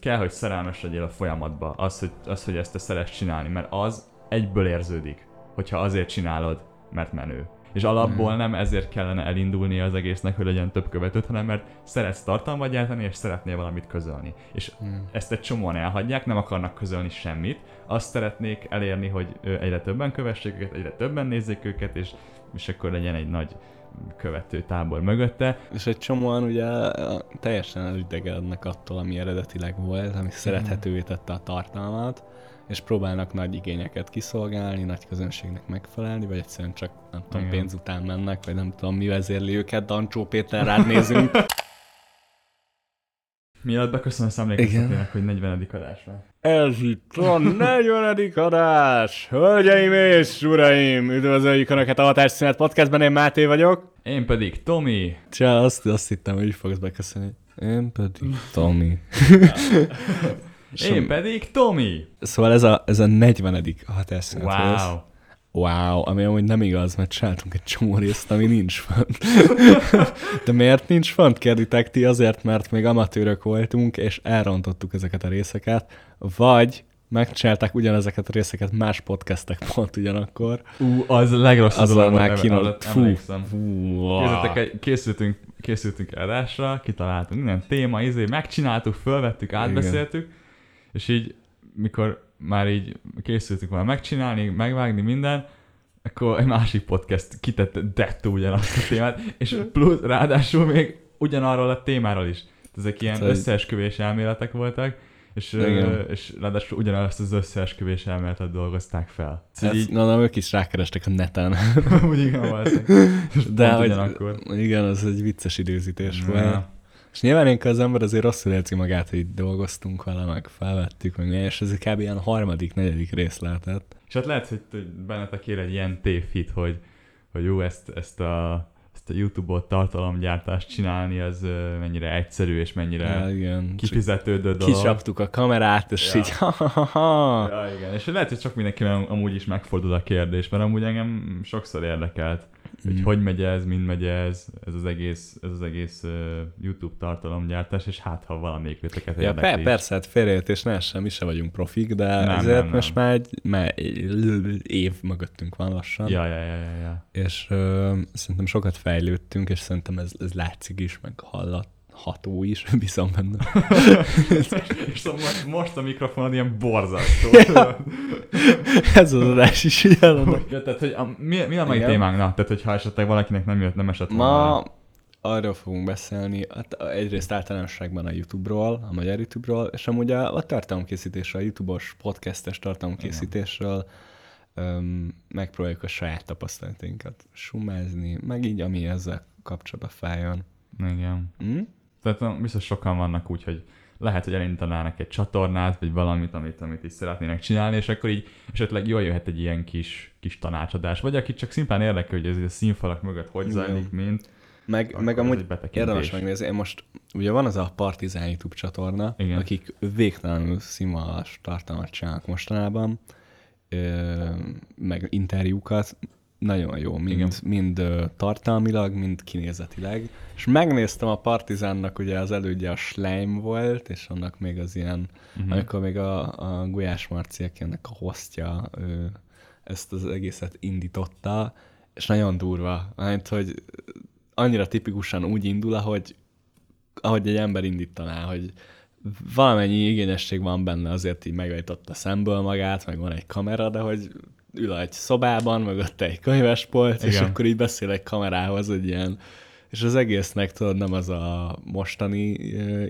Kell, hogy szerelmes legyél a folyamatba, az hogy, az, hogy ezt te szeretsz csinálni, mert az egyből érződik, hogyha azért csinálod, mert menő. És alapból nem ezért kellene elindulni az egésznek, hogy legyen több követőt, hanem mert szeretsz tartalmat gyártani, és szeretnél valamit közölni. És Hmm. ezt egy csomóan elhagyják, nem akarnak közölni semmit. Azt szeretnék elérni, hogy egyre többen kövessék őket, egyre többen nézzék őket, és, és akkor legyen egy nagy követő tábor mögötte. És egy csomóan ugye teljesen elidegenednek attól, ami eredetileg volt, ami szerethetővé tette a tartalmat, és próbálnak nagy igényeket kiszolgálni, nagy közönségnek megfelelni, vagy egyszerűen csak nem tudom, Igen. pénz után mennek, vagy nem tudom, mi vezérli őket, Dancsó Péter, rád nézünk. Mielőtt beköszönöm a emlékeztetőnek, hogy 40. adás van. Ez itt a 40. adás! Hölgyeim és uraim, üdvözöljük Önöket a Hatásszünet Podcastben, én Máté vagyok. Én pedig Tomi. Csá, azt, azt hittem, hogy így fogsz beköszönni. Én pedig Tomi. Én pedig Tomi. Szóval ez a, ez a 40. hatásszünet. Wow. Wow, ami amúgy nem igaz, mert csináltunk egy csomó részt, ami nincs fent. De miért nincs fent, kérditek ti? Azért, mert még amatőrök voltunk, és elrontottuk ezeket a részeket, vagy megcsinálták ugyanezeket a részeket más podcastek pont ugyanakkor. Ú, az a legrosszabb Az dolog, már emle- Fú, fú, készültünk, készültünk adásra, kitaláltunk minden téma, izé, megcsináltuk, fölvettük, átbeszéltük, és így, mikor már így készültünk már megcsinálni, megvágni minden, akkor egy másik podcast kitette dettó ugyanazt a témát, és plusz, ráadásul még ugyanarról a témáról is. Ezek ilyen hogy- összeesküvés elméletek voltak, és, Igen. és ráadásul ugyanazt az összeesküvés elméletet dolgozták fel. Szóval így, na, na, ők is rákerestek a neten. úgy igen, valószínűleg. De hogy, ugyanakkor. igen, az egy vicces időzítés volt. És nyilván ilyenkor az ember azért rosszul érzi magát, hogy dolgoztunk vele, meg felvettük, meg mi, és ez kb. ilyen harmadik, negyedik rész lehetett. És hát lehet, hogy, bennetek ér egy ilyen tévhit, hogy, hogy jó, ezt, ezt a, ezt a YouTube-ot tartalomgyártást csinálni, az mennyire egyszerű, és mennyire Ja, igen. kifizetődő dolog. Kicsaptuk a kamerát, és Ja. így ha-ha-ha. Ja, igen. És lehet, hogy csak mindenkinek amúgy is megfordul a kérdés, mert amúgy engem sokszor érdekelt, hogy Mm. hogy megy ez, mind megy ez, ez az egész, ez az egész uh, YouTube tartalomgyártás, és hát ha valamelyik őteket Ja, per, persze, hát félreértés ne sem, mi se vagyunk profik, de Nem, ezért nem, most nem. már egy, már év mögöttünk van lassan, Ja, ja, ja, ja, ja. és ö, szerintem sokat fejlődtünk, és szerintem ez, ez látszik is, meg hallatható is, bízom benne. és szóval most, a mikrofonod ilyen borzasztó. ez az adás is ilyen ja, tehát, hogy a, mi, mi a mai Igen. témánk? Na, tehát, hogyha esetleg valakinek nem jött, nem esett volna. Ma arról fogunk beszélni, hát egyrészt általánosságban a YouTube-ról, a magyar YouTube-ról, és amúgy a, a tartalomkészítésről, a YouTube-os podcastes tartalomkészítésről öm, megpróbáljuk a saját tapasztalatainkat sumázni, meg így, ami ezzel kapcsolatban fájjon. Igen. Hm? Tehát biztos sokan vannak úgy, hogy lehet, hogy elindítanának egy csatornát, vagy valamit, amit, amit is szeretnének csinálni, és akkor így esetleg jól jöhet egy ilyen kis, kis tanácsadás. Vagy akit csak szimplán érdekel, hogy ez a színfalak mögött hogy zajlik, mint. Meg, meg amúgy érdemes megnézni, én most ugye van az a Partizán YouTube csatorna. Igen. akik végtelenül színvonalas tartalmat csinálnak mostanában, ö, meg interjúkat, nagyon jó, mind, Igen. mind ö, tartalmilag, mind kinézetileg. És megnéztem a Partizánnak, ugye az elődje a Schleim volt, és annak még az ilyen, uh-huh. amikor még a, a Gulyás Marci, aki ennek a hostja, ő ezt az egészet indította, és nagyon durva, mert hogy annyira tipikusan úgy indul, ahogy, ahogy egy ember indítaná, hogy valamennyi igényesség van benne, azért így megajtotta szemből magát, meg van egy kamera, de hogy ül egy szobában, mögötte egy könyvespolc, és akkor így beszél egy kamerához, egy ilyen és az egésznek tudod, nem az a mostani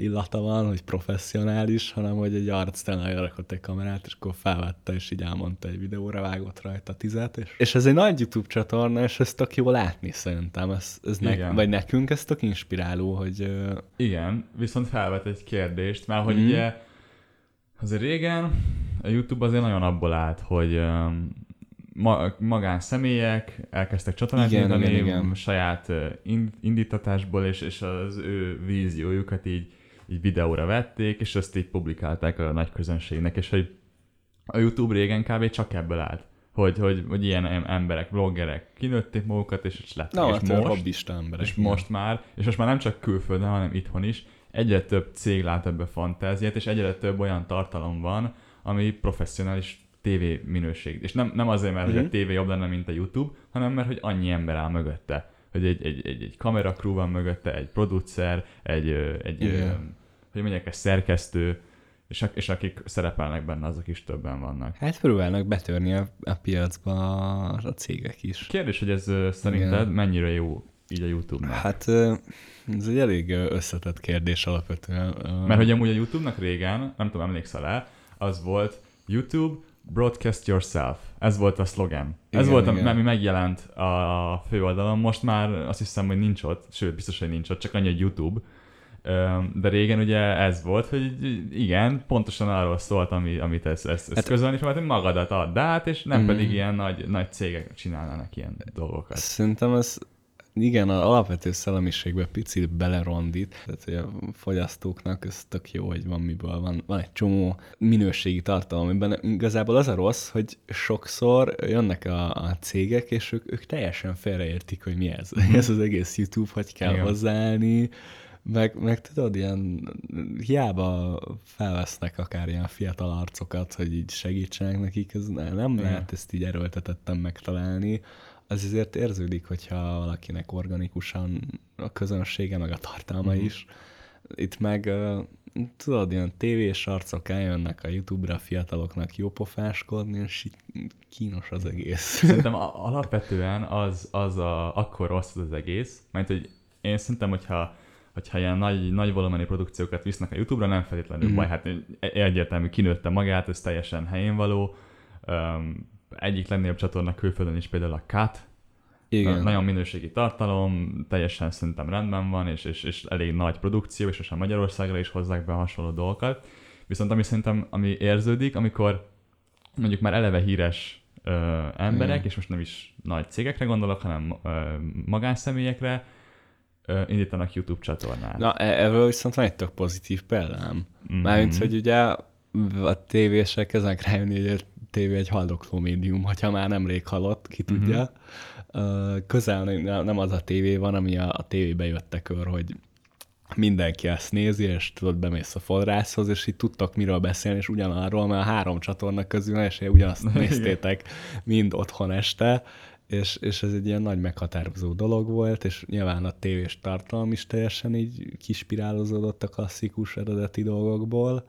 illata van, hogy professzionális, hanem hogy egy arc tényleg rakott egy kamerát, és akkor felvette, és így elmondta egy videóra, vágott rajta tizet. És, és ez egy nagy YouTube csatorna, és ezt tök jó látni szerintem. Ez, ez Igen. vagy nekünk ez tök inspiráló, hogy Igen, viszont felvet egy kérdést, mert hogy Mhm. ugye azért régen a YouTube azért nagyon abból állt, hogy ma, magánszemélyek elkezdtek csatornát Igen, indítani, igen, igen. saját in, indítatásból, és, és az ő víziójukat így, így videóra vették, és ezt így publikálták a nagy közönségnek, és hogy a YouTube régen kb. csak ebből állt. Hogy, hogy, hogy ilyen em- emberek, vloggerek kinőtték magukat, és, lettek. na, és hát most, emberek. és igen. most már, és most már nem csak külföldön, hanem itthon is, egyre több cég lát ebbe fantáziát, és egyre több olyan tartalom van, ami professzionális TV minőség. És nem, nem azért, mert uh-huh. a tévé jobb lenne, mint a YouTube, hanem mert hogy annyi ember áll mögötte. Hogy egy, egy, egy, egy kamerakrew van mögötte, egy producer, egy, egy, egy hogy mondják, egy szerkesztő, és, és akik szerepelnek benne, azok is többen vannak. Hát próbálnak betörni a, a piacba a cégek is. Kérdés, hogy ez szerinted Igen. mennyire jó így a YouTube-nak? Hát ez egy elég összetett kérdés alapvetően. Mert hogy amúgy a YouTube-nak régen, nem tudom, emlékszel-e, az volt YouTube Broadcast Yourself. Ez volt a szlogen. Ez igen, volt, igen. ami megjelent a főoldalon. Most már azt hiszem, hogy nincs ott, sőt, biztos, hogy nincs ott, csak annyi, hogy YouTube. De régen ugye ez volt, hogy igen, pontosan arról szólt, ami, amit ezt, ezt, ezt hát, közölni és hogy magadat add át, és nem mm. pedig ilyen nagy, nagy cégek csinálnának ilyen dolgokat. Szerintem ez igen, az alapvető szellemiségbe picit belerondít, tehát hogy a fogyasztóknak ez tök jó, hogy van miből, van, van egy csomó minőségi tartalom, amiben igazából az a rossz, hogy sokszor jönnek a, a cégek, és ők, ők teljesen félreértik, hogy mi ez. Mm. ez az egész YouTube, hogy kell igen. hozzáállni, meg, meg tudod, ilyen hiába felvesznek akár ilyen fiatal arcokat, hogy így segítsenek nekik, ez nem Igen. lehet ezt így erőltetettem megtalálni. Az azért érződik, hogyha valakinek organikusan a közönsége, meg a tartalma mm. is. Itt meg tudod, ilyen tévés arcok eljönnek a YouTube-ra fiataloknak jópofáskodni, és kínos az egész. Szerintem alapvetően az, az a, akkor rossz az egész, mert hogy én szerintem, hogyha hogyha ilyen nagy, nagy volumenű produkciókat visznek a YouTube-ra, nem feltétlenül mm. baj, hát egyértelmű kinőtte magát, ez teljesen helyén való. Um, egyik legnagyobb csatorna külföldön is például a Cut, igen. Nagyon minőségi tartalom, teljesen szerintem rendben van, és, és, és elég nagy produkció, és most Magyarországra is hozzák be hasonló dolgokat. Viszont ami szerintem, ami érződik, amikor mondjuk már eleve híres ö, emberek, Igen. és most nem is nagy cégekre gondolok, hanem ö, magánszemélyekre, indítanak YouTube csatornát. Na, e- erről viszont van egy tök pozitív példám. Mm-hmm. Mármint, hogy ugye a tévések ezenek rájönni, hogy tévé egy haldokló médium, hogyha már nemrég halott, ki mhm. tudja. Mm-hmm. Közel nem az a tévé van, ami a, a tévébe jöttek kör, hogy mindenki ezt nézi, és tudod, bemész a fodrászhoz, és így tudtak miről beszélni, és ugyanarról, mert a három csatorna közül és ugyanazt néztétek mind otthon este, és, és ez egy ilyen nagy meghatározó dolog volt, és nyilván a tévés tartalom is teljesen így kispirálozódott a klasszikus eredeti dolgokból,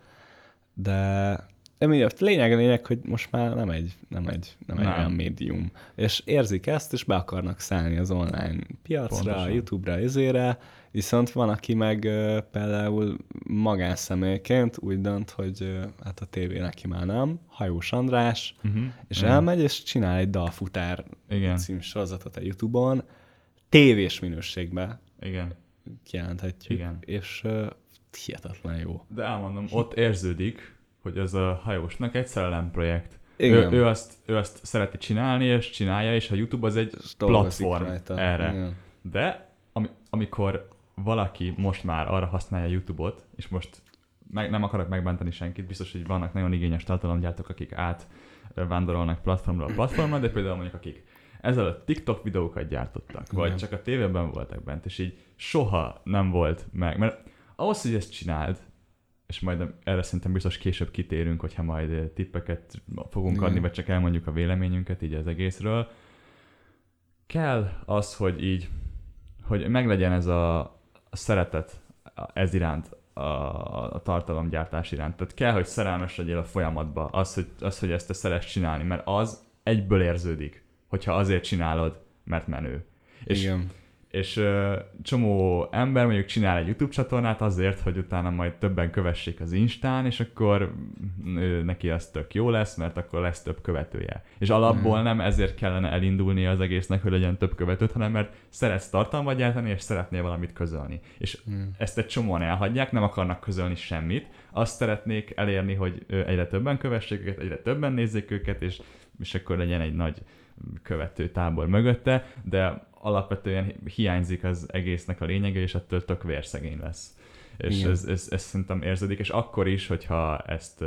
de emiatt lényeg a lényeg, hogy most már nem egy, nem egy, nem egy nem. olyan médium. És érzik ezt, és be akarnak szállni az online piacra, Pontosan. YouTube-ra, ezére, Viszont van, aki meg például magánszemélyként úgy dönt, hogy hát a tévé neki már nem, Hajós András, uh-huh. és uh-huh. elmegy, és csinál egy dalfutár Igen. című sorozatot a Youtube-on, tévés minőségben Igen. kijelenthetjük, Igen. és uh, hihetetlen jó. De elmondom, ott érződik, hogy ez a hajósnak egy projekt. Igen. Ő, ő, azt, ő azt szereti csinálni, és csinálja, és a YouTube az egy platform erre. Igen. De ami, amikor valaki most már arra használja YouTube-ot, és most meg, nem akarok megbántani senkit, biztos, hogy vannak nagyon igényes tartalomgyártók, akik átvándorolnak platformról a platformra, de például mondjuk akik ezelőtt TikTok videókat gyártottak, Igen. vagy csak a tévében voltak bent, és így soha nem volt meg, mert ahhoz, hogy ezt csináld, és majd erre szerintem biztos később kitérünk, hogyha majd tippeket fogunk Igen. adni, vagy csak elmondjuk a véleményünket így az egészről, kell az, hogy így, hogy meglegyen ez a, szeretet ez iránt, a, a tartalomgyártás iránt. Tehát kell, hogy szerelmes legyél a folyamatba, az hogy, az, hogy ezt te szeres csinálni, mert az egyből érződik, hogyha azért csinálod, mert menő. És Igen és uh, csomó ember mondjuk csinál egy YouTube csatornát azért, hogy utána majd többen kövessék az Instán, és akkor ő, neki az tök jó lesz, mert akkor lesz több követője. És alapból mm. nem ezért kellene elindulni az egésznek, hogy legyen több követőt, hanem mert szeretsz tartalmat gyártani, és szeretnél valamit közölni. És mm. ezt egy csomóan elhagyják, nem akarnak közölni semmit, azt szeretnék elérni, hogy egyre többen kövessék őket, egyre többen nézzék őket, és, és akkor legyen egy nagy követő tábor mögötte, de alapvetően hiányzik az egésznek a lényege, és ettől tök vérszegény lesz. És ez, ez, ez szerintem érződik, és akkor is, hogyha ezt,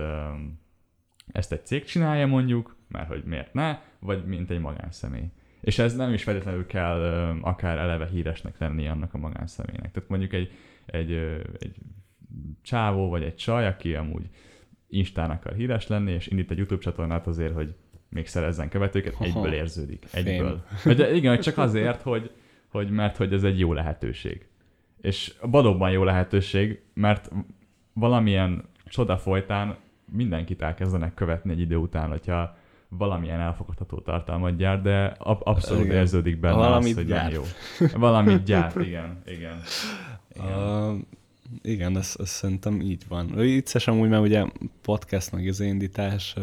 ezt egy cég csinálja mondjuk, mert hogy miért ne, vagy mint egy magánszemély. És ez nem is feltétlenül kell akár eleve híresnek lenni annak a magánszemélynek. Tehát mondjuk egy, egy, egy csávó vagy egy csaj, aki amúgy Instán akar híres lenni, és indít egy YouTube csatornát azért, hogy még szerezzen követőket, egyből érződik. Egyből. Vagy igen, csak azért, hogy, hogy mert hogy ez egy jó lehetőség. És valóban jó lehetőség, mert valamilyen csoda folytán mindenkit elkezdenek követni egy idő után, hogyha valamilyen elfogadható tartalmat gyárt, de ab- abszolút igen. érződik benne Valamit az, hogy gyárt. jó. Valamit gyárt, igen. igen. igen. Uh, igen, ez, ez szerintem így van. Vicces amúgy, mert ugye podcast meg az indítás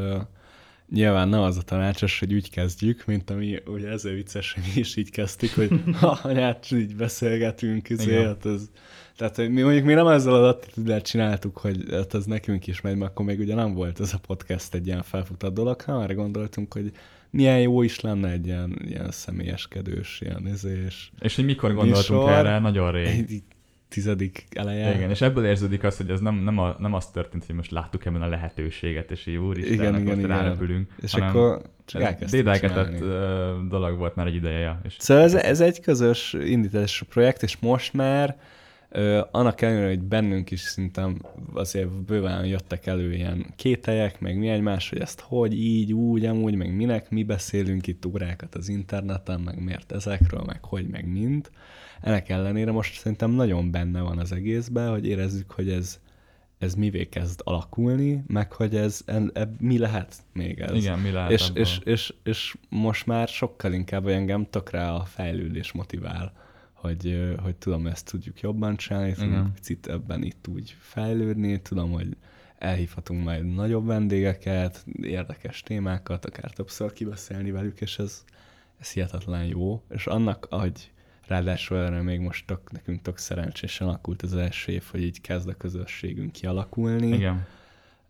nyilván nem az a tanácsos, hogy úgy kezdjük, mint ami ugye ezzel vicces, hogy mi is így kezdtük, hogy ha anyát így beszélgetünk, ezért, hát ez, tehát hogy mi mondjuk mi nem ezzel az attitűddel csináltuk, hogy hát ez nekünk is megy, mert akkor még ugye nem volt ez a podcast egy ilyen felfutott dolog, hanem arra gondoltunk, hogy milyen jó is lenne egy ilyen, ilyen személyeskedős, ilyen izés. És hogy mikor gondoltunk műsor, erre? Nagyon rég. Egy, tizedik eleje. Igen, és ebből érződik az, hogy ez nem, nem, a, nem az történt, hogy most láttuk ebben a lehetőséget, és így úristen, igen, igen, most igen. rárepülünk. És akkor csak dédelgetett dolog volt már egy ideje. És szóval ez, ez egy közös indítás projekt, és most már Ö, annak ellenére, hogy bennünk is szintem azért bőven jöttek elő ilyen kételyek, meg mi egymás, hogy ezt hogy, így, úgy, amúgy, meg minek, mi beszélünk itt órákat az interneten, meg miért ezekről, meg hogy, meg mind. Ennek ellenére most szerintem nagyon benne van az egészben, hogy érezzük, hogy ez, ez mivé kezd alakulni, meg hogy ez, e, e, mi lehet még ez. Igen, mi lehet és, és, és, és, most már sokkal inkább engem tökre a fejlődés motivál, hogy, hogy tudom, ezt tudjuk jobban csinálni, tudunk picit ebben itt úgy fejlődni, tudom, hogy elhívhatunk majd nagyobb vendégeket, érdekes témákat, akár többször kibeszélni velük, és ez, ez hihetetlen jó. És annak, hogy Ráadásul erre még most tök, nekünk tök szerencsésen alakult az első év, hogy így kezd a közösségünk kialakulni. Igen.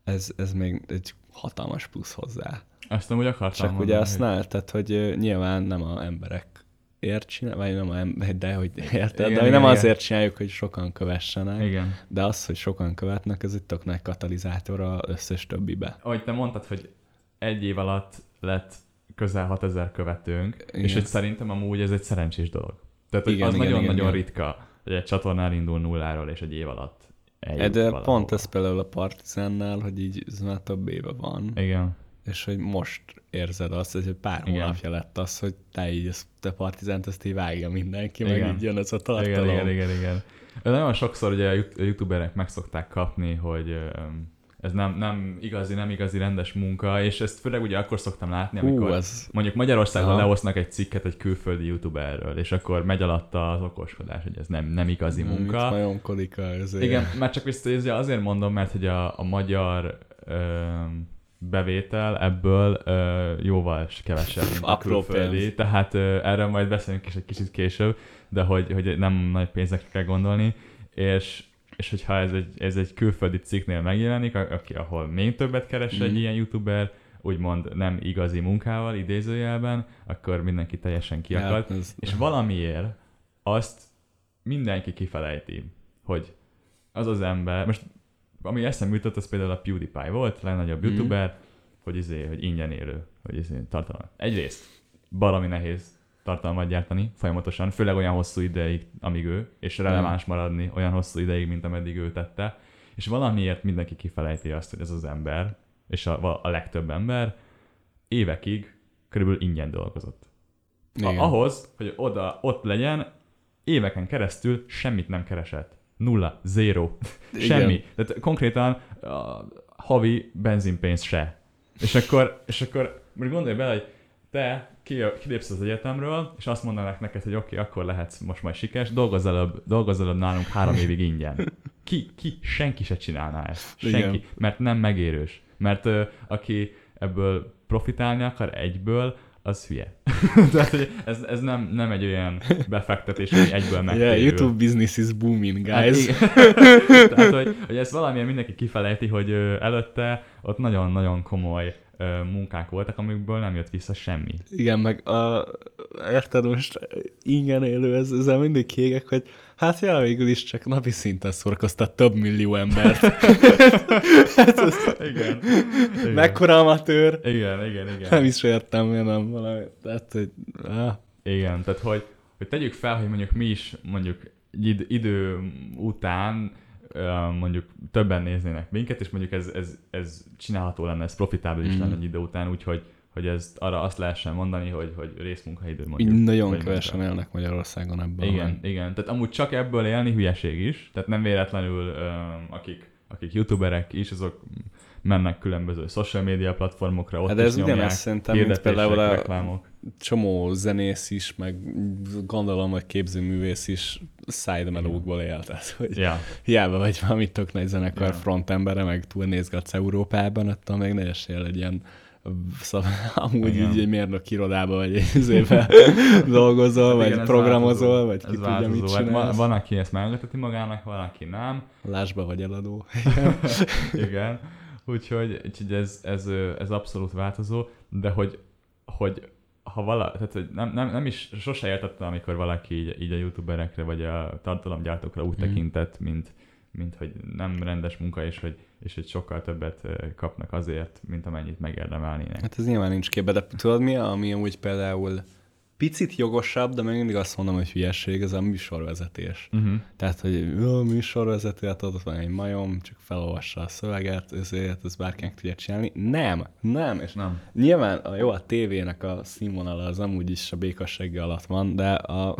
Ez, ez még egy hatalmas plusz hozzá. Ezt nem úgy akartam Csak mondani, ugye azt hogy... ne, tehát hogy nyilván nem a emberek ért csinál, vagy nem de hogy érted, igen, de igen, nem igen. azért csináljuk, hogy sokan kövessenek, igen. de az, hogy sokan követnek, ez egy tök nagy katalizátor az összes többibe. Ahogy te mondtad, hogy egy év alatt lett közel 6000 követőnk, igen. és hogy szerintem amúgy ez egy szerencsés dolog. Tehát igen, az nagyon-nagyon ritka, hogy egy csatornán indul nulláról, és egy év alatt eljut De valahol. pont ez például a Partizánnál, hogy így ez már több éve van. Igen. És hogy most érzed azt, hogy pár igen. hónapja lett az, hogy te így ezt, te Partizánt, ezt így vágja mindenki, igen. meg így jön ez a tartalom. Igen, igen, igen, igen. Nagyon sokszor ugye a youtuberek meg szokták kapni, hogy ez nem, nem igazi, nem igazi rendes munka, és ezt főleg ugye akkor szoktam látni, amikor Hú, ez... mondjuk Magyarországon Aha. leosznak egy cikket egy külföldi youtuberről, és akkor megy alatta az okoskodás, hogy ez nem, nem igazi nem, munka. Majomkodik ezért. Igen, már csak vissza, azért mondom, mert hogy a, a magyar ö, bevétel ebből ö, jóval kevesebb, mint a külföldi, tehát ö, erről majd beszélünk is egy kicsit később, de hogy, hogy nem nagy pénzekre kell gondolni, és és hogyha ez egy, ez egy külföldi cikknél megjelenik, aki, ahol még többet keres mm. egy ilyen youtuber, úgymond nem igazi munkával, idézőjelben, akkor mindenki teljesen kiakad. Ja, ez... És valamiért azt mindenki kifelejti, hogy az az ember, most ami eszembe jutott, az például a PewDiePie volt, legnagyobb mm. youtuber, hogy izé, hogy ingyen élő, hogy izé, tartalom. Egyrészt baromi nehéz tartalmat gyártani folyamatosan, főleg olyan hosszú ideig, amíg ő, és releváns maradni olyan hosszú ideig, mint ameddig ő tette. És valamiért mindenki kifelejti azt, hogy ez az ember, és a, a legtöbb ember évekig körülbelül ingyen dolgozott. A, ahhoz, hogy oda, ott legyen, éveken keresztül semmit nem keresett. Nulla, zéro, semmi. Tehát konkrétan a havi benzinpénz se. És akkor, és akkor most gondolj bele, hogy te kilépsz az egyetemről, és azt mondanak neked, hogy oké, okay, akkor lehetsz most majd sikeres, dolgozz előbb, dolgozz előbb nálunk három évig ingyen. Ki, ki, senki se csinálná ezt. Senki. Igen. Mert nem megérős. Mert ö, aki ebből profitálni akar egyből, az hülye. Tehát, ez, ez nem, nem egy olyan befektetés, hogy egyből megtérül. Yeah, YouTube business is booming, hát guys. Tehát, hogy, hogy ezt valamilyen mindenki kifelejti, hogy előtte ott nagyon-nagyon komoly munkák voltak, amikből nem jött vissza semmi. Igen, meg a, érted most ingyen élő, ez, ezzel mindig kégek, hogy hát ja, végül is csak napi szinten szórakoztat több millió embert. hát ez, igen, igen. Mekkora amatőr. Igen, igen, igen. Nem is értem, miért nem valami. Tehát, hogy, ah. Igen, tehát hogy, hogy tegyük fel, hogy mondjuk mi is mondjuk idő után mondjuk többen néznének minket, és mondjuk ez, ez, ez csinálható lenne, ez profitábilis mm. lenne egy idő után, úgyhogy hogy ezt arra azt lehessen mondani, hogy, hogy részmunkaidő mondjuk. Így nagyon kevesen élnek Magyarországon ebben. Igen, igen. Tehát amúgy csak ebből élni hülyeség is, tehát nem véletlenül akik, akik youtuberek is, azok mennek különböző social media platformokra, ott hát de ez ugyanezt szerintem, mint például a reklámok. csomó zenész is, meg gondolom, hogy képzőművész is side melókból él, tehát hogy yeah. hiába vagy valami tök nagy zenekar yeah. frontembere, meg turnézgatsz Európában, attól még ne esél egy ilyen Szóval amúgy Igen. így egy mérnök irodába, vagy egy izébe dolgozol, vagy Igen, programozol, vagy ki tudja, mit hát csinálsz. Van, van, aki ezt megengeteti magának, van, aki nem. Lásba vagy eladó. Igen. Úgyhogy, úgyhogy ez, ez, ez abszolút változó, de hogy, hogy ha vala, tehát hogy nem, nem, nem is sose értettem, amikor valaki így, így a youtuberekre vagy a tartalomgyártókra úgy mm. tekintett, mint, mint hogy nem rendes munka, és hogy, és hogy sokkal többet kapnak azért, mint amennyit megérdemelnének. Hát ez nyilván nincs képbe, de tudod mi, ami amúgy például picit jogosabb, de még mindig azt mondom, hogy hülyeség, ez a műsorvezetés. Uh-huh. Tehát, hogy a műsorvezető, hát ott van egy majom, csak felolvassa a szöveget, ezért ez bárkinek tudja csinálni. Nem, nem, és nem. nyilván a, jó, a tévének a színvonala az amúgy is a békassége alatt van, de a...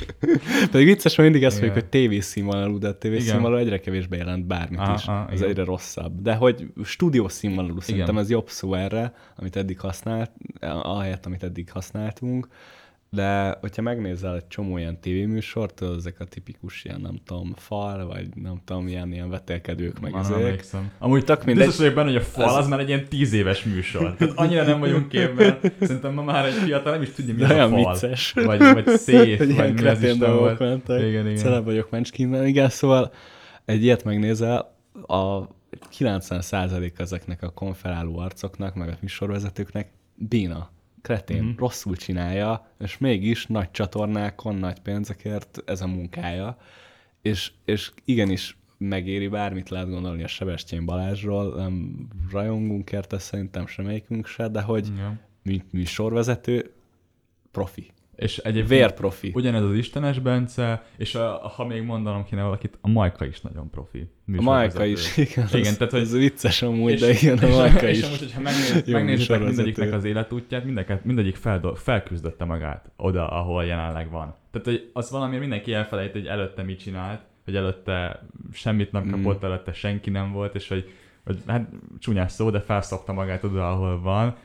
pedig vicces, mert mindig ezt mondjuk, hogy tévé színvonalú, de a tévé színvonalú egyre kevésbé jelent bármit aha, is. Aha, ez igen. egyre rosszabb. De hogy stúdió színvonalú, igen. szerintem ez jobb szó erre, amit eddig használt, ahelyett, amit eddig használtunk de hogyha megnézel egy csomó ilyen tévéműsort, ezek a tipikus ilyen, nem tudom, fal, vagy nem tudom, ilyen, ilyen vetélkedők, meg ezek. Amúgy tak mindegy. Biztos vagyok benne, hogy a fal az, az már egy ilyen tíz éves műsor. Tehát annyira nem vagyunk képben. Szerintem ma már egy fiatal nem is tudja, mi az a fal. Vicces. Vagy, vagy szép, vagy mi az is volt. Mentek. Igen, igen. Szeret vagyok mencskinben. Igen, szóval egy ilyet megnézel, a 90% ezeknek a konferáló arcoknak, meg a műsorvezetőknek Bína kretén, mm-hmm. rosszul csinálja, és mégis nagy csatornákon, nagy pénzekért ez a munkája, és, és igenis megéri, bármit lehet gondolni a Sebestyén Balázsról, nem rajongunk érte szerintem semmelyikünk se, de hogy ja. mint műsorvezető, profi. És egyébként Vérprofi. Ugyanez az Istenes Bence, és a, ha még mondanom kéne valakit, a Majka is nagyon profi. A Majka is, igen. igen az, tehát, hogy, ez vicces amúgy, de igen, a Majka is. És amúgy, hogyha megnéz, megnézitek mindegyiknek az életútját, mindegyik, mindegyik fel, felküzdötte magát oda, ahol jelenleg van. Tehát, hogy az valami mindenki elfelejt, hogy előtte mit csinált, hogy előtte semmit nem kapott, mm. előtte senki nem volt, és hogy, hogy hát csúnyás szó, de felszokta magát oda, ahol van.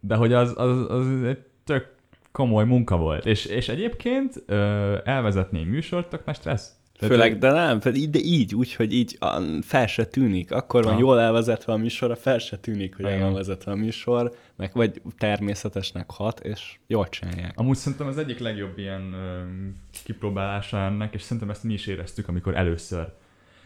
De hogy az, az, az egy tök komoly munka volt. És, és egyébként ö, elvezetni egy műsort, tök nagy stressz. Tehát Főleg, de nem, de így, úgy, hogy így fel se tűnik. Akkor van ha. jól elvezetve a műsor, fel se tűnik, hogy el van vezetve a műsor, meg vagy természetesnek hat, és jól csinálják. Amúgy szerintem az egyik legjobb ilyen ö, kipróbálása ennek, és szerintem ezt mi is éreztük, amikor először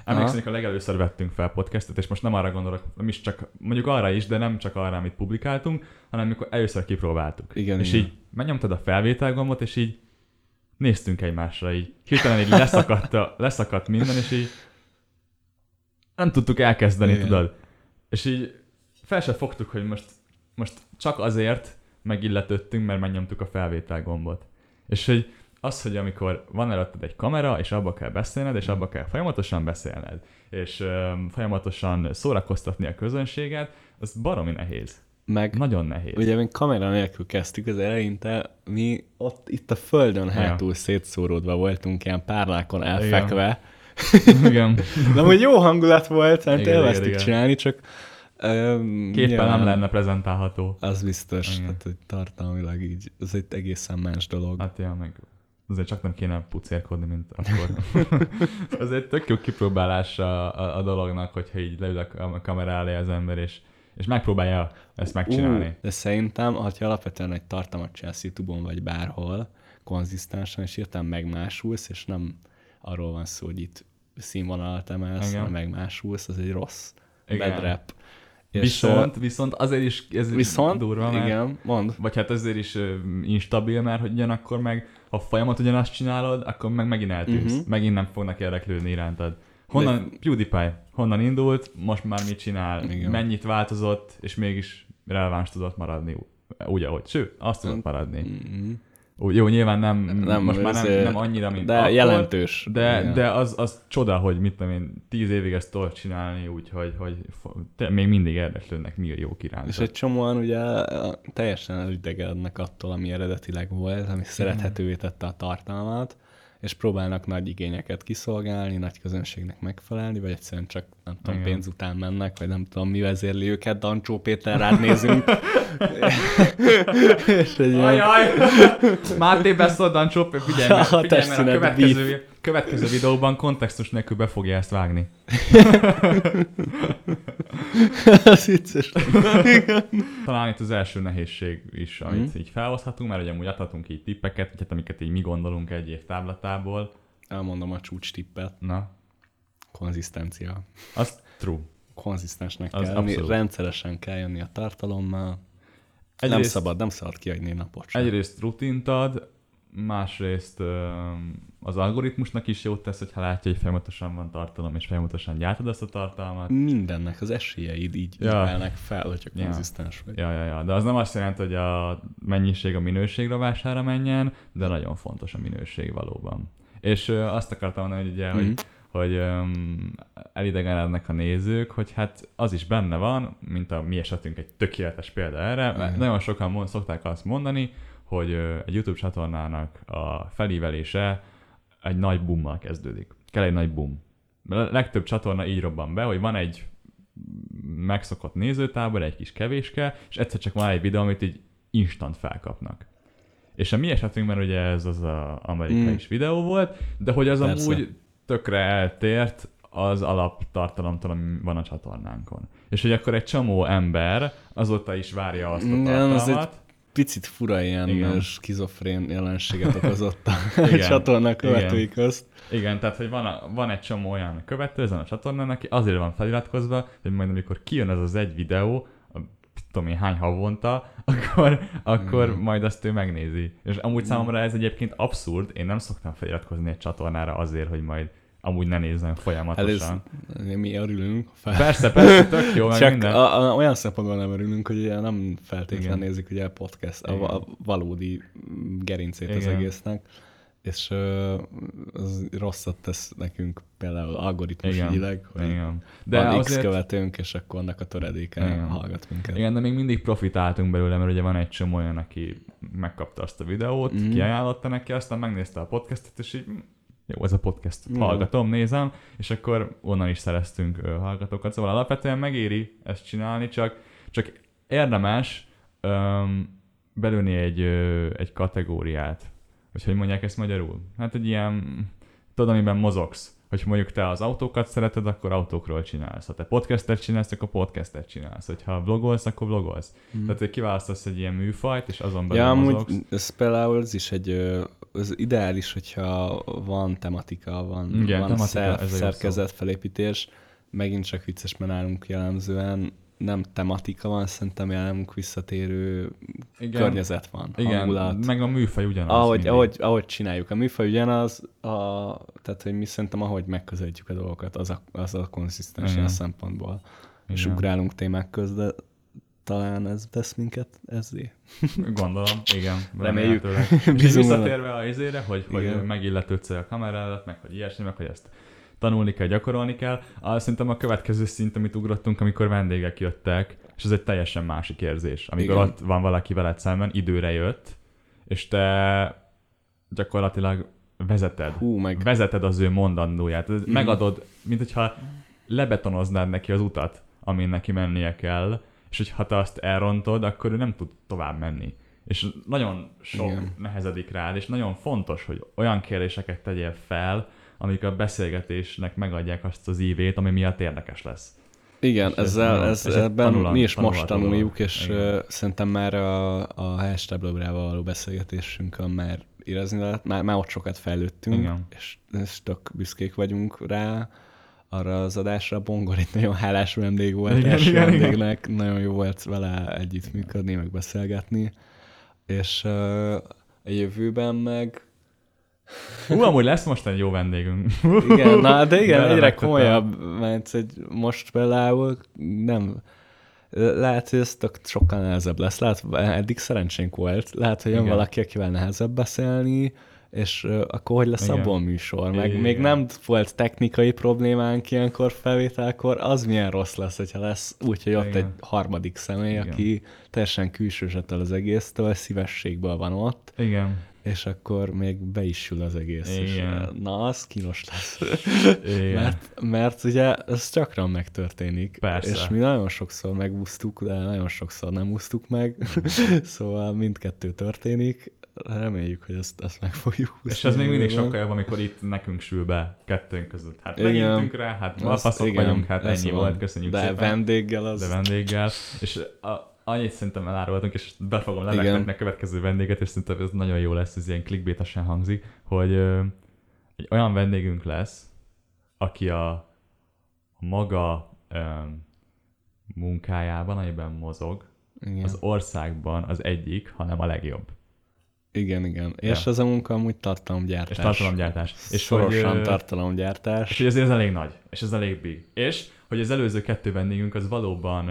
Emlékszem, hogy a legelőször vettünk fel podcastet, és most nem arra gondolok, nem is csak, mondjuk arra is, de nem csak arra, amit publikáltunk, hanem amikor először kipróbáltuk. Igen, és igen. így megnyomtad a felvétel gombot, és így néztünk egymásra, így hirtelen így leszakadt, a, leszakadt minden, és így nem tudtuk elkezdeni, igen. tudod. És így fel se fogtuk, hogy most, most csak azért megilletődtünk, mert megnyomtuk a felvétel gombot. És hogy az, hogy amikor van előtted egy kamera, és abba kell beszélned, és abba kell folyamatosan beszélned, és um, folyamatosan szórakoztatni a közönséget, az baromi nehéz. Meg Nagyon nehéz. Ugye mi kamera nélkül kezdtük az eleinte, mi ott itt a földön hátul ja. szétszóródva voltunk, ilyen párnákon elfekve. Igen. igen. De hogy jó hangulat volt, mert élveztük csinálni, csak Um, Képpen ja, nem lenne prezentálható. Az biztos, Igen. hát hogy tartalmilag így, ez egy egészen más dolog. Hát ja, meg azért csak nem kéne pucérkodni, mint akkor. az egy tök jó kipróbálása a, a, dolognak, hogyha így leül a kamera elé az ember, és, és megpróbálja ezt megcsinálni. Uh, de szerintem, ha alapvetően egy tartalmat csinálsz YouTube-on vagy bárhol, konzisztensen, és írtam megmásulsz, és nem arról van szó, hogy itt színvonalat emelsz, hanem megmásulsz, az egy rossz Igen. bad rap. És viszont, viszont azért is ez viszont, durva, mert, igen, mond. Vagy hát azért is instabil, mert hogy ugyanakkor meg, ha folyamat ugyanazt csinálod, akkor meg megint eltűnsz. Uh-huh. Megint nem fognak érdeklődni irántad. Honnan, De... PewDiePie, honnan indult, most már mit csinál, igen. mennyit változott, és mégis releváns tudott maradni úgy, ahogy. Sőt, azt tudott maradni. Uh-huh. Jó, nyilván nem, nem most már nem, nem annyira, mint De akkor, jelentős. De, Igen. de az, az csoda, hogy mit tudom én, tíz évig ezt tudod csinálni, úgyhogy hogy te, még mindig érdeklődnek, mi a jó iránt. És egy csomóan ugye teljesen elidegelnek attól, ami eredetileg volt, ami szerethetővé tette a tartalmat, és próbálnak nagy igényeket kiszolgálni, nagy közönségnek megfelelni, vagy egyszerűen csak, nem tudom, Igen. pénz után mennek, vagy nem tudom, mi vezérli őket, Dancsó Péter rád nézünk. és egy ilyen, Ajaj! Máté beszólt, Dancsó, figyelj, A mert, figyelj, mert a következő, következő videóban kontextus nélkül be fogja ezt vágni. az vicces. Talán itt az első nehézség is, amit Mhm. így felhozhatunk, mert ugye amúgy adhatunk így tippeket, amiket így mi gondolunk egy év táblatából. Elmondom a csúcs tippet. Na, Konzisztencia. az true. Konzisztensnek Az kell lenni, abszolút. rendszeresen kell jönni a tartalommal. nem Egyrészt- szabad, nem szabad kiadni napot sem. Egyrészt rutint ad, másrészt az algoritmusnak is jót tesz, hogyha látja, hogy folyamatosan van tartalom, és folyamatosan gyártod ezt a tartalmat. Mindennek az esélyeid így Ja. válnak fel, hogyha Ja. konzisztens vagy. Ja, ja, ja, de az nem azt jelenti, hogy a mennyiség a minőség rovására menjen, de nagyon fontos a minőség valóban. És azt akartam mondani, hogy ugye, Mhm. hogy, hogy öm, elidegenednek a nézők, hogy hát az is benne van, mint a mi esetünk egy tökéletes példa erre, mert Igen. nagyon sokan mond, szokták azt mondani, hogy ö, egy YouTube csatornának a felívelése egy nagy bummal kezdődik. Kell egy nagy bum. A legtöbb csatorna így robban be, hogy van egy megszokott nézőtábor, egy kis kevéske, és egyszer csak van egy videó, amit így instant felkapnak. És a mi esetünkben ugye ez az a amerikai Mm. videó volt, de hogy az Persze. amúgy tökre eltért az alaptartalomtól, ami van a csatornánkon. És hogy akkor egy csomó ember azóta is várja azt a Nem, tartalmat. az egy Picit fura ilyen Igen. Igen. skizofrén jelenséget okozott a Igen. csatorna követői közt. Igen, tehát hogy van, a, van egy csomó olyan követő ezen a csatornán, aki azért van feliratkozva, hogy majd amikor kijön ez az egy videó, tudom én hány havonta, akkor, akkor Mhm. majd azt ő megnézi. És amúgy számomra ez egyébként abszurd, én nem szoktam feliratkozni egy csatornára azért, hogy majd amúgy ne nézzem folyamatosan. mi örülünk. Fel. Persze, persze, tök jó, meg Csak minden. a, a, olyan szempontból nem örülünk, hogy ugye nem feltétlenül nézik ugye a podcast, a, a valódi gerincét az Igen. egésznek, és az rosszat tesz nekünk például algoritmus Igen. ügyileg, hogy Igen. de van X azért, követőnk, és akkor annak a töredéke Igen. hallgat minket. Igen, de még mindig profitáltunk belőle, mert ugye van egy csomó olyan, aki megkapta azt a videót, mm. kiajánlotta neki, aztán megnézte a podcastet, és így "Hm, jó, ez a podcast, hallgatom, nézem, és akkor onnan is szereztünk hallgatókat. Szóval alapvetően megéri ezt csinálni, csak, csak érdemes öm, belőni egy, ö, egy kategóriát. Vagy hogy mondják ezt magyarul? Hát egy ilyen, tudod, amiben mozogsz. Hogy mondjuk te az autókat szereted, akkor autókról csinálsz. Ha te podcastet csinálsz, akkor podcastet csinálsz. Hogyha vlogolsz, akkor vlogolsz. Mhm. Tehát, hogy kiválasztasz egy ilyen műfajt, és azon belül Ja, amúgy ez például ez is egy, az ideális, hogyha van tematika, van, Igen, van tematika, szer, szerkezetfelépítés, megint csak vicces, mert nálunk jellemzően nem tematika van, szerintem nálunk visszatérő Igen. környezet van, Igen, hangulat. meg a műfaj ugyanaz. ahogy, mindig. ahogy, ahogy csináljuk. A műfaj ugyanaz, a, tehát hogy mi szerintem ahogy megközelítjük a dolgokat, az a, az a konzisztens ilyen szempontból. És Igen. ugrálunk témák közt, de talán ez tesz minket ezzé. Gondolom, igen. Reméljük. És visszatérve a izére, hogy, hogy megilletődsz a kamera előtt, meg hogy ilyesmi, meg hogy ezt tanulni kell, gyakorolni kell. Az szerintem a következő szint, amit ugrottunk, amikor vendégek jöttek, és ez egy teljesen másik érzés. Amikor Igen. ott van valaki veled szemben, időre jött, és te gyakorlatilag vezeted. Hú, meg Vezeted az ő mondandóját. Ez Megadod, mint hogyha lebetonoznád neki az utat, amin neki mennie kell, és hogyha te azt elrontod, akkor ő nem tud tovább menni. És nagyon sok Igen. Igen. nehezedik rád, és nagyon fontos, hogy olyan kérdéseket tegyél fel, amik a beszélgetésnek megadják azt az ívét, ami miatt érdekes lesz. Igen, És ez ezzel, ez, és egy ebben tanulan- mi is most tanuljuk, és Igen. szerintem már a, a hashtag blográval való beszélgetésünkön már érezni lehet, már, már ott sokat fejlődtünk, Igen. és, és tök büszkék vagyunk rá. Arra az adásra Bongor egy nagyon hálás vendég volt, Igen, első igen, igen. vendégnek, nagyon jó volt vele együttműködni, meg beszélgetni, és uh, a jövőben meg Hú, amúgy lesz most egy jó vendégünk. igen, na de igen, egyre Belemettetem. komolyabb, mert hogy most például nem, lehet, hogy ez tök sokkal nehezebb lesz. Lehet, eddig szerencsénk volt. Lehet, hogy jön Igen. valaki, akivel nehezebb beszélni, és akkor hogy lesz Igen. abból műsor? Meg Igen. még nem volt technikai problémánk ilyenkor felvételkor, az milyen rossz lesz, hogyha lesz úgy, hogy ott Igen. egy harmadik személy, Igen. aki teljesen külsősettel az egésztől, szívességből van ott, Igen. és akkor még be is sül az egész. És, Igen. uh, na, az kínos lesz. Igen. Mert, mert ugye ez gyakran megtörténik. Persze. És mi nagyon sokszor megúsztuk, de nagyon sokszor nem úsztuk meg. Szóval mindkettő történik. Reméljük, hogy ezt, ezt meg fogjuk. És ez még mindig sokkal jobb, amikor itt nekünk sül be kettőnk között. Hát Igen. megintünk rá, hát Azt- faszok igen, vagyunk, hát ennyi van. volt, köszönjük De szépen. vendéggel az... de vendéggel, és a, annyit szerintem elárultunk, és be fogom levegtetni a következő vendéget, és szerintem ez nagyon jó lesz, ez ilyen clickbaitesen hangzik, hogy ö, egy olyan vendégünk lesz, aki a, a maga ö, munkájában, amiben mozog, igen. az országban az egyik, hanem a legjobb. Igen, igen. Ja. És ez a munka amúgy tartalomgyártás. És tartalomgyártás. És Szorosan hogy, tartalomgyártás. És hogy ezért ez elég nagy, és ez elég big. És hogy az előző kettő vendégünk az valóban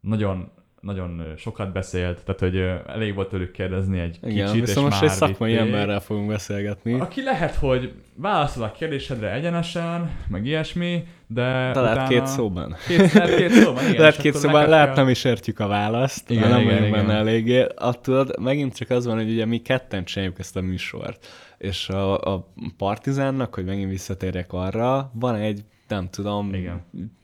nagyon nagyon sokat beszélt, tehát hogy elég volt tőlük kérdezni egy Igen, kicsit, és viszont most már egy szakmai vitték. emberrel fogunk beszélgetni. Aki lehet, hogy válaszol a kérdésedre egyenesen, meg ilyesmi, de De lehet két szóban. Két, lehet két szóban, igen. lehet és két szóban, lehet kell- nem is értjük a választ, Igen, nem igen, vagyunk benne eléggé. Attól megint csak az van, hogy ugye mi ketten csináljuk ezt a műsort, és a, a Partizánnak, hogy megint visszatérjek arra, van egy nem tudom, Igen.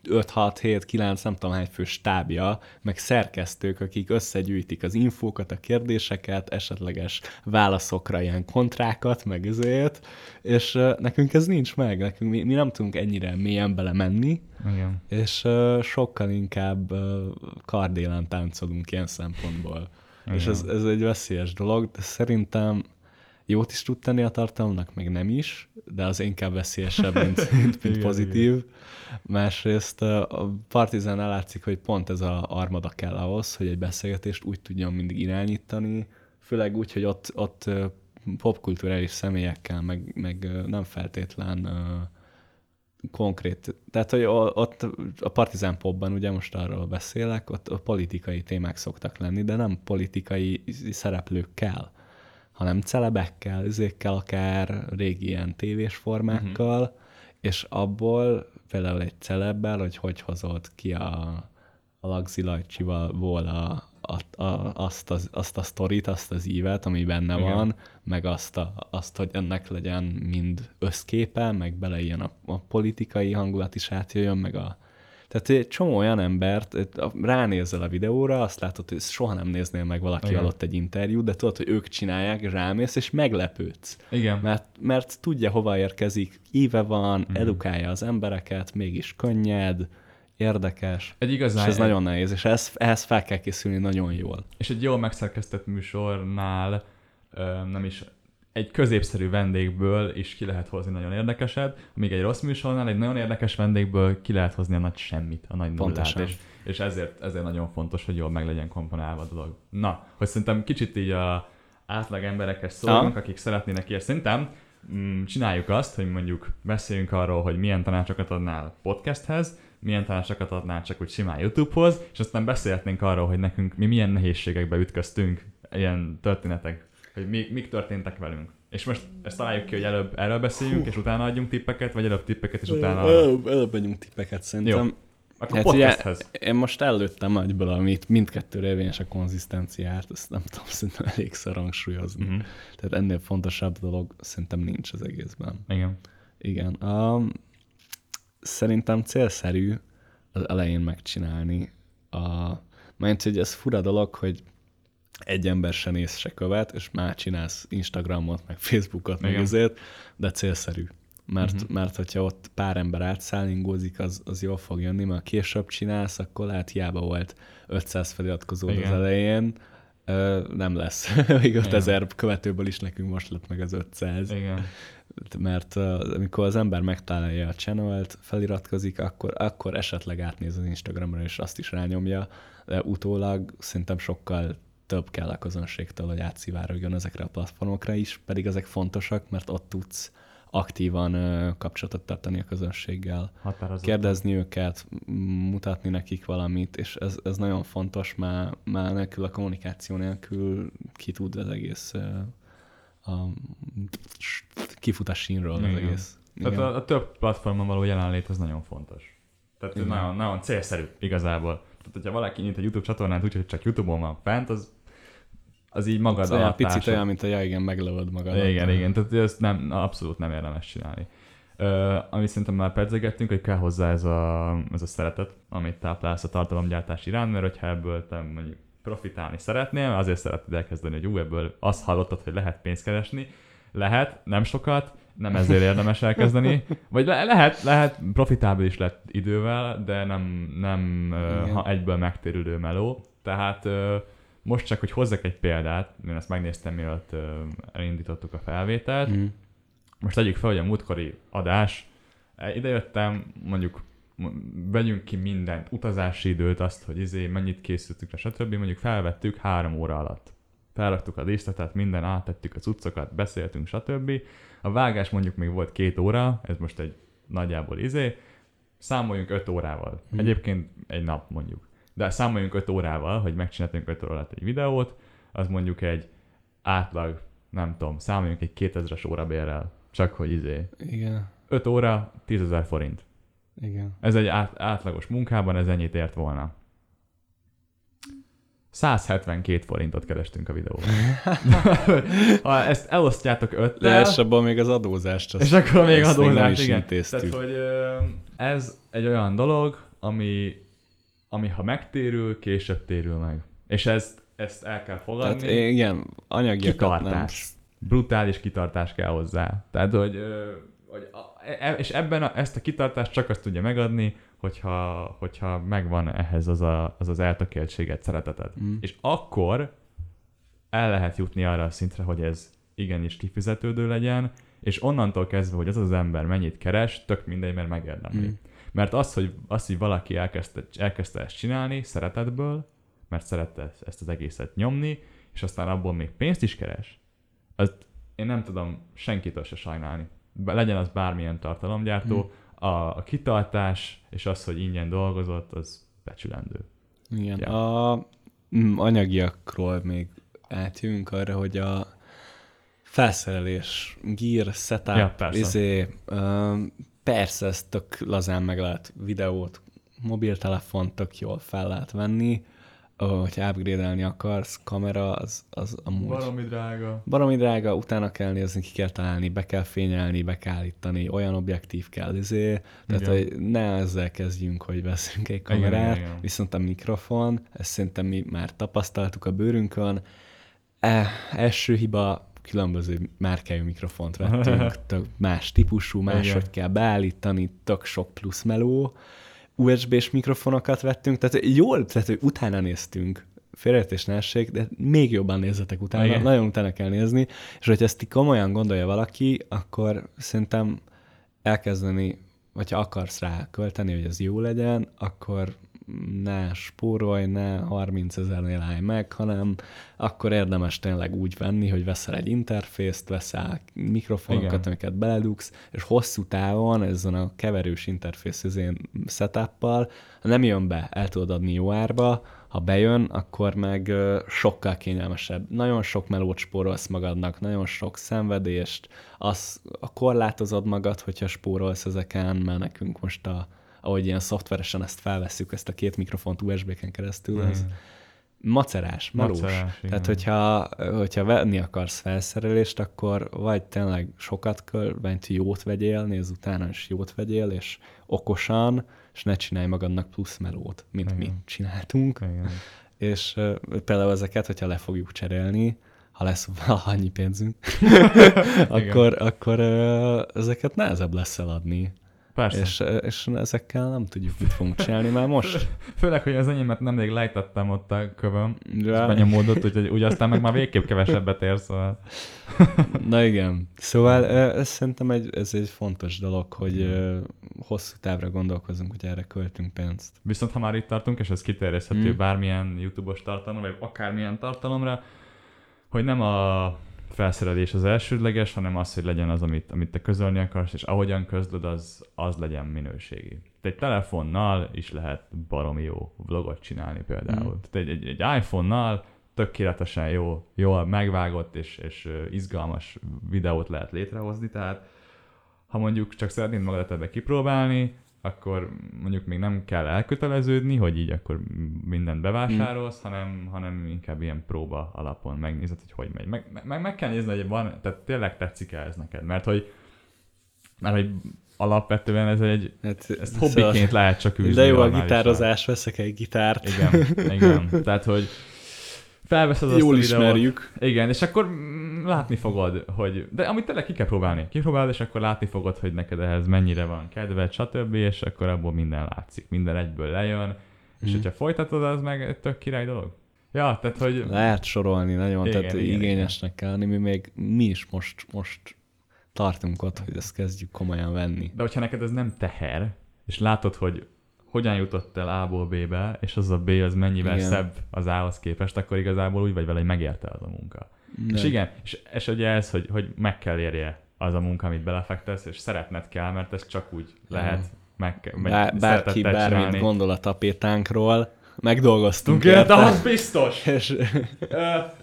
5-6-7-9, nem tudom hány fő stábja, meg szerkesztők, akik összegyűjtik az infókat, a kérdéseket, esetleges válaszokra ilyen kontrákat, meg ezért, és uh, nekünk ez nincs meg, nekünk mi, mi nem tudunk ennyire mélyen belemenni, Igen. és uh, sokkal inkább uh, kardélen táncolunk ilyen szempontból. Igen. És ez, ez egy veszélyes dolog, de szerintem jót is tud tenni a tartalomnak, meg nem is, de az inkább veszélyesebb, mint, mint, mint Igen, pozitív. Másrészt uh, a Partizán látszik, hogy pont ez a armada kell ahhoz, hogy egy beszélgetést úgy tudjon mindig irányítani, főleg úgy, hogy ott, ott popkulturális személyekkel, meg, meg nem feltétlen konkrét, tehát hogy ott a Partizán Popban, ugye most arról beszélek, ott a politikai témák szoktak lenni, de nem politikai szereplőkkel, hanem celebekkel, üzékkel akár, régi ilyen tévés formákkal, uh-huh. és abból például egy celebbel, hogy hogy hozott ki a, a Lagzi Lajcsival a, a, a, azt, az, azt a sztorit, azt az ívet, ami benne Igen. van, meg azt, a, azt, hogy ennek legyen mind összképe, meg bele ilyen a, a politikai hangulat is átjöjjön, meg a... Tehát egy csomó olyan embert, ránézel a videóra, azt látod, hogy soha nem néznél meg valakivel Igen. ott egy interjút, de tudod, hogy ők csinálják, és rámész, és meglepődsz. Igen. Mert, mert tudja, hova érkezik, íve van, Mhm. edukálja az embereket, mégis könnyed, érdekes, Egy és igazán, ez nagyon nehéz, és ez, ehhez fel kell készülni nagyon jól. és egy jól megszerkesztett műsornál nem is egy középszerű vendégből is ki lehet hozni nagyon érdekeset, míg egy rossz műsornál egy nagyon érdekes vendégből ki lehet hozni a nagy semmit, a nagy nullát, Pontosan. és, és ezért, ezért nagyon fontos, hogy jól meg legyen komponálva a dolog. Na, hogy szerintem kicsit így a átlag emberekhez szólunk, akik szeretnének ilyet. Szerintem mm, csináljuk azt, hogy mondjuk beszéljünk arról, hogy milyen tanácsokat adnál podcasthez, milyen tanácsokat adnál csak úgy simán YouTube-hoz, és aztán beszélhetnénk arról, hogy nekünk mi milyen nehézségekbe ütköztünk, ilyen történetek, hogy mi, mik történtek velünk. És most ezt találjuk ki, hogy előbb erről beszéljünk, és utána adjunk tippeket, vagy előbb tippeket, és utána. Előbb, előbb adjunk tippeket szerintem. Jó. Akkor Hát podcasthez. ugye, én most előttem agyből, amit mindkettőre érvényes a konzisztenciát, ezt nem tudom szerintem elégszer hangsúlyozni. Mhm. Tehát ennél fontosabb dolog szerintem nincs az egészben. Igen. Igen. Um, szerintem célszerű az elején megcsinálni. A, mert hogy ez fura dolog, hogy egy ember se néz, se követ, és már csinálsz Instagramot, meg Facebookot, meg ezért, de célszerű. Mert, uh-huh. mert hogyha ott pár ember átszállingózik, az, az jól fog jönni, mert ha később csinálsz, akkor lehet hiába volt 500 feliratkozó az elején, ö, nem lesz. Még 5000 követőből is nekünk most lett meg az 500 Igen. mert uh, amikor az ember megtalálja a channelt, feliratkozik, akkor, akkor esetleg átnéz az Instagramra, és azt is rányomja, de utólag szerintem sokkal több kell a közönségtől, hogy átszivárogjon ezekre a platformokra is, pedig ezek fontosak, mert ott tudsz aktívan kapcsolatot tartani a közönséggel. Határozottan. Kérdezni őket, mutatni nekik valamit, és ez, ez nagyon fontos, mert, mert nélkül a kommunikáció nélkül ki tud az egész a, kifut a sínről az Igen. egész. Tehát a, a több platformon való jelenlét az nagyon fontos. Tehát Igen. nagyon, nagyon célszerű igazából. Tehát, hogyha valaki nyit egy YouTube csatornát úgy, hogy csak YouTube-on van fent, az, az így magad olyan alatt picit olyan, mint a ja, igen, meglövöd magad. Igen, igen, tehát ezt nem, abszolút nem érdemes csinálni. Uh, amit szerintem már pedzegettünk, hogy kell hozzá ez a, ez a szeretet, amit táplálsz a tartalomgyártás iránt, mert hogyha ebből te mondjuk profitálni szeretnél, azért szeretnéd elkezdeni, hogy ú, ebből azt hallottad, hogy lehet pénzt keresni. Lehet, nem sokat, nem ezért érdemes elkezdeni. Vagy le- lehet, lehet, profitábilis lett idővel, de nem, nem Igen. ha egyből megtérülő meló. Tehát most csak, hogy hozzak egy példát, én ezt megnéztem, mielőtt elindítottuk a felvételt. Mm. Most tegyük fel, hogy a múltkori adás, e, idejöttem, mondjuk vegyünk ki mindent, utazási időt, azt, hogy izé, mennyit készültünk, stb. Mondjuk felvettük három óra alatt. Felraktuk a díszletet, minden, áttettük a cuccokat, beszéltünk, stb. A vágás mondjuk még volt két óra, ez most egy nagyjából izé, számoljunk öt órával. Hm. Egyébként egy nap mondjuk. De számoljunk öt órával, hogy megcsináltunk öt óra alatt egy videót, az mondjuk egy átlag, nem tudom, számoljunk egy 2000-es órabérrel. Csak hogy izé. Igen, 5 óra, 10 ezer forint. igen. Ez egy át, átlagos munkában, ez ennyit ért volna. 172 forintot kerestünk a videóban. ha ezt elosztjátok öttel, és abban még az adózást. és akkor még ezt nem adózás, is igen. intéztük. Tehát, hogy ez egy olyan dolog, ami, ami ha megtérül, később térül meg. És ezt, ezt el kell fogadni. Tehát igen, anyagiakat nem. kitartás. Brutális kitartás kell hozzá. Tehát, hogy, hogy a, e, és ebben a, ezt a kitartást csak azt tudja megadni, hogyha, hogyha megvan ehhez az a, az, az eltökéltséget, szereteted. Mm. És akkor el lehet jutni arra a szintre, hogy ez igenis kifizetődő legyen, és onnantól kezdve, hogy az az ember mennyit keres, tök mindegy, mert megérdemli. Mm. Mert az, hogy, az, hogy valaki elkezdte, elkezdte ezt csinálni szeretetből, mert szerette ezt- az egészet nyomni, és aztán abból még pénzt is keres, az én nem tudom senkitől se sajnálni. Legyen az bármilyen tartalomgyártó, Hmm. a, a kitartás és az, hogy ingyen dolgozott, az becsülendő. Igen. Ja. A mm, anyagiakról még átjövünk arra, hogy a felszerelés, gear, setup, Ja, persze. izé, ö, persze ez tök lazán meg lehet videót, mobiltelefon tök jól fel lehet venni, hogyha upgrade-elni akarsz, kamera, az, az amúgy Baromi drága. baromi drága, utána kell nézni, ki kell találni, be kell fényelni, be kell állítani, olyan objektív kell, izé, tehát Igen. hogy ne ezzel kezdjünk, hogy veszünk egy kamerát, igen, igen. viszont a mikrofon, ezt szerintem mi már tapasztaltuk a bőrünkön, e, első hiba, különböző márkájú mikrofont vettünk, tök más típusú, máshogy Igen. kell beállítani, tök sok plusz meló, USB-s mikrofonokat vettünk, tehát jól, tehát hogy utána néztünk, félreértés ne essék, de még jobban nézzetek utána, Igen. Nagyon utána kell nézni, és hogyha ezt komolyan gondolja valaki, akkor szerintem elkezdeni, vagy ha akarsz rá költeni, hogy ez jó legyen, akkor ne spórolj, ne 30 ezernél állj meg, hanem akkor érdemes tényleg úgy venni, hogy veszel egy interfészt, veszel mikrofonokat, Igen. amiket beledugsz, és hosszú távon ezen a keverős interfész izén setuppal, ha nem jön be, el tudod adni jó árba, ha bejön, akkor meg sokkal kényelmesebb. Nagyon sok melót spórolsz magadnak, nagyon sok szenvedést, az, a korlátozod magad, hogyha spórolsz ezeken, mert nekünk most a, ahogy ilyen szoftveresen ezt felveszünk, ezt a két mikrofont USB-ken keresztül, ez macerás, melós. Macerás, igen. Tehát, hogyha, hogyha venni akarsz felszerelést, akkor vagy tényleg sokat kell, vagy jót vegyél, nézz utána, és jót vegyél, és okosan, és ne csinálj magadnak plusz melót, mint mi Igen. csináltunk. Igen. És uh, például ezeket, hogyha le fogjuk cserélni, ha lesz valaha annyi pénzünk, akkor, akkor uh, ezeket nehezebb lesz eladni. Persze. És, és ezekkel nem tudjuk, mit fogunk csinálni már most. Főleg, hogy az enyémet nemrég lejtettem ott a kövöm, és Ja. benyomódott, úgyhogy úgy aztán meg már végképp kevesebbet ér, szóval. Na igen. Szóval ez szerintem egy, ez egy fontos dolog, hogy hosszú távra gondolkozunk, hogy erre költünk pénzt. Viszont ha már itt tartunk, és ez kiterjeszthető Mm. bármilyen YouTube-os tartalomra, vagy akármilyen tartalomra, hogy nem a felszerelés az elsődleges, hanem az, hogy legyen az, amit, amit te közölni akarsz, és ahogyan közlöd, az, az legyen minőségi. Egy telefonnal is lehet baromi jó vlogot csinálni például. Mm. Tehát egy, egy, egy iPhone-nal tökéletesen jó, jól megvágott és, és izgalmas videót lehet létrehozni, tehát ha mondjuk csak szeretnéd magadat ebbe kipróbálni, akkor mondjuk még nem kell elköteleződni, hogy így akkor mindent bevásárolsz, hmm. hanem, hanem inkább ilyen próba alapon megnézed, hogy hogy megy. Meg, meg, meg kell nézni, hogy van, tehát tényleg tetszik ez neked, mert hogy, mert hogy alapvetően ez egy, hát, ezt hobbiként szóval, lehet csak űzni. De jó a gitározás, veszek egy gitárt. Igen, igen. Tehát, hogy felveszed azt Jól a ismerjük. Igen, és akkor látni fogod, hogy... De amit tényleg ki kell próbálni. Kipróbálod, és akkor látni fogod, hogy neked ehhez mennyire van kedved, stb. És akkor abból minden látszik. Minden egyből lejön. Mm. És mhm. hogyha folytatod, az meg tök király dolog. Ja, tehát hogy... Lehet sorolni nagyon, igen, tehát igen, igényesnek igen. kell lenni. Mi még mi is most, most tartunk ott, hogy ezt kezdjük komolyan venni. De hogyha neked ez nem teher, és látod, hogy hogyan jutott el A-ból B-be, és az a B az mennyivel igen. szebb az A-hoz képest, akkor igazából úgy vagy vele, hogy megérte az a munka. Ne. És igen, és, és ugye ez, hogy, hogy meg kell érje az a munka, amit belefektesz, és szeretned kell, mert ez csak úgy lehet, meg, meg Bár, bárki bármit gondol a tapétánkról, megdolgoztunk érte. De az biztos! és...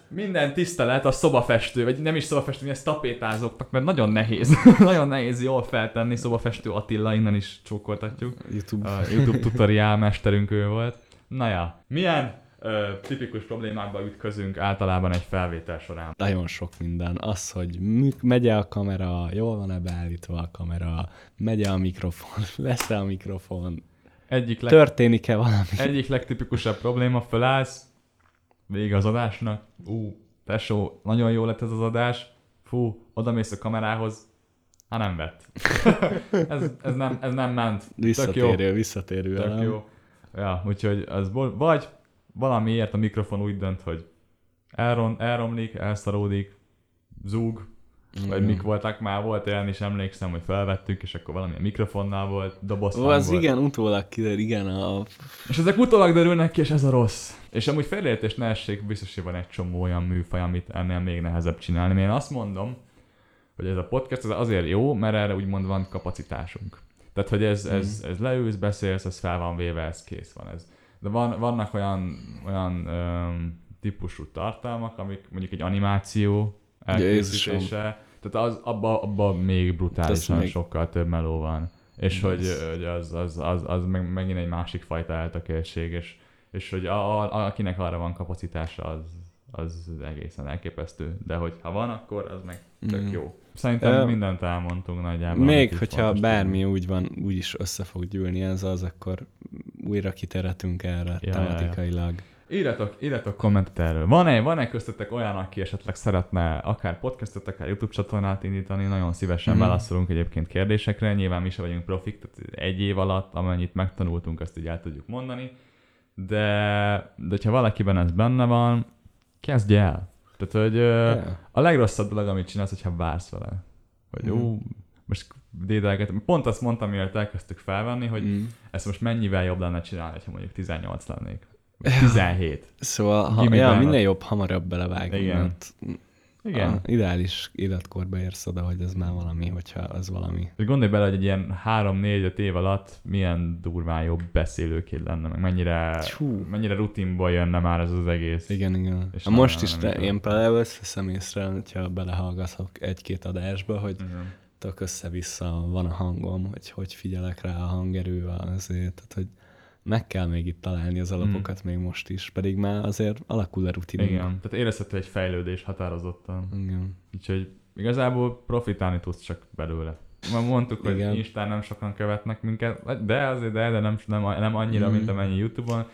Minden tisztelet a szobafestő, vagy nem is szobafestő, mi ezt tapétázoknak, mert nagyon nehéz. nagyon nehéz jól feltenni, szobafestő Attila, innen is csókoltatjuk. YouTube. A YouTube tutoriál mesterünk ő volt. Na ja, milyen ö, tipikus problémákba ütközünk általában egy felvétel során? Nagyon sok minden. Az, hogy megy a kamera, jól van-e beállítva a kamera, megy a mikrofon, lesz-e a mikrofon, egyik leg... történik-e valami. Egyik legtipikusabb probléma, fölállsz, vége az adásnak, ú, tesó, nagyon jó lett ez az adás, fú, oda mész a kamerához, hát nem vett. ez, ez, nem, ez nem ment. Visszatérő, jó. visszatérő. Tök jó. Ja, úgyhogy az vagy valamiért a mikrofon úgy dönt, hogy elron, elromlik, elszaródik, zúg, Vagy mik voltak már, volt olyan is emlékszem, hogy felvettük, és akkor valami a mikrofonnál volt, doboz Ó, az volt. igen, utólag kiderül, igen. A... És ezek utólag derülnek ki, és ez a rossz. És amúgy felértés ne essék, biztos, hogy van egy csomó olyan műfaj, amit ennél még nehezebb csinálni. Én azt mondom, hogy ez a podcast ez azért jó, mert erre úgymond van kapacitásunk. Tehát, hogy ez, ez, mm. ez leülsz, beszélsz, ez fel van véve, ez kész van. Ez. De van, vannak olyan, olyan öm, típusú tartalmak, amik mondjuk egy animáció elkészítése, tehát az, abban abba még brutálisan még... sokkal több meló van. És hogy, hogy az, az, az, az meg, megint egy másik fajta eltökéltség, és, és hogy a, a, akinek arra van kapacitása, az, az egészen elképesztő. De hogy ha van, akkor az meg tök mm. jó. Szerintem uh, mindent elmondtunk nagyjából. Még hogyha bármi úgy van, úgy is össze fog gyűlni ez az, akkor újra kiteretünk erre ja, tematikailag. Ja, ja. Írjatok, írjatok kommentet erről. Van-e, van-e köztetek olyan, aki esetleg szeretne akár podcastot, akár YouTube csatornát indítani? Nagyon szívesen mm. válaszolunk egyébként kérdésekre. Nyilván mi sem vagyunk profik, tehát egy év alatt, amennyit megtanultunk, azt így el tudjuk mondani. De, de ha valakiben ez benne van, kezdj el. Tehát, hogy yeah. a legrosszabb dolog, amit csinálsz, hogyha vársz vele. Hogy mm. jó, most dédelgetem. Pont azt mondtam, mielőtt elkezdtük felvenni, hogy mm. ezt most mennyivel jobb lenne csinálni, ha mondjuk 18 lennék. 17. Szóval ha, ja, minél jobb hamarabb belevágni, Igen. mert igen. A ideális életkorba érsz oda, hogy ez már valami, hogyha az valami. És gondolj bele, hogy egy ilyen 3-4-5 év alatt milyen durván jobb beszélőként lenne, meg mennyire, Hú. mennyire rutinból jönne már ez az egész. Igen, igen. És most is te, én például veszem észre, hogyha belehallgatok egy-két adásba, hogy igen. tök össze-vissza van a hangom, hogy hogy figyelek rá a hangerő azért, tehát hogy meg kell még itt találni az alapokat mm. még most is, pedig már azért alakul a rutinunk. Igen, tehát érezhető egy fejlődés határozottan. Igen. Úgyhogy igazából profitálni tudsz csak belőle. Már mondtuk, hogy Igen. Instán nem sokan követnek minket, de azért, de, de nem, nem, nem annyira, mm. mint amennyi Youtube-on.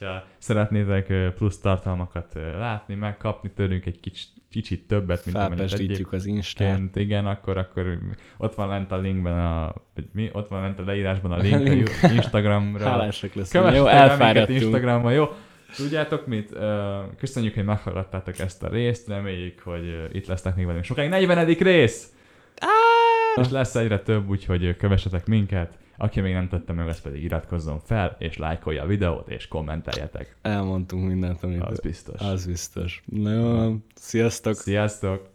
Ha szeretnétek plusz tartalmakat látni, megkapni tőlünk egy kicsit, kicsit többet, mint amennyit egyébként. az Instán. Igen, akkor, akkor ott van lent a linkben, a, mi? Ott van lent a leírásban a link a Instagramra. Hálásak leszünk. Jó, elfáradtunk. Instagramon, jó? Tudjátok mit? Köszönjük, hogy meghallgattátok ezt a részt, reméljük, hogy itt lesznek még velünk sokáig. 40. rész! És lesz egyre több, úgyhogy kövessetek minket. Aki még nem tette meg, az pedig iratkozzon fel, és lájkolja a videót, és kommenteljetek. Elmondtunk mindent, amit... Az biztos. Az biztos. Na jó, sziasztok! Sziasztok!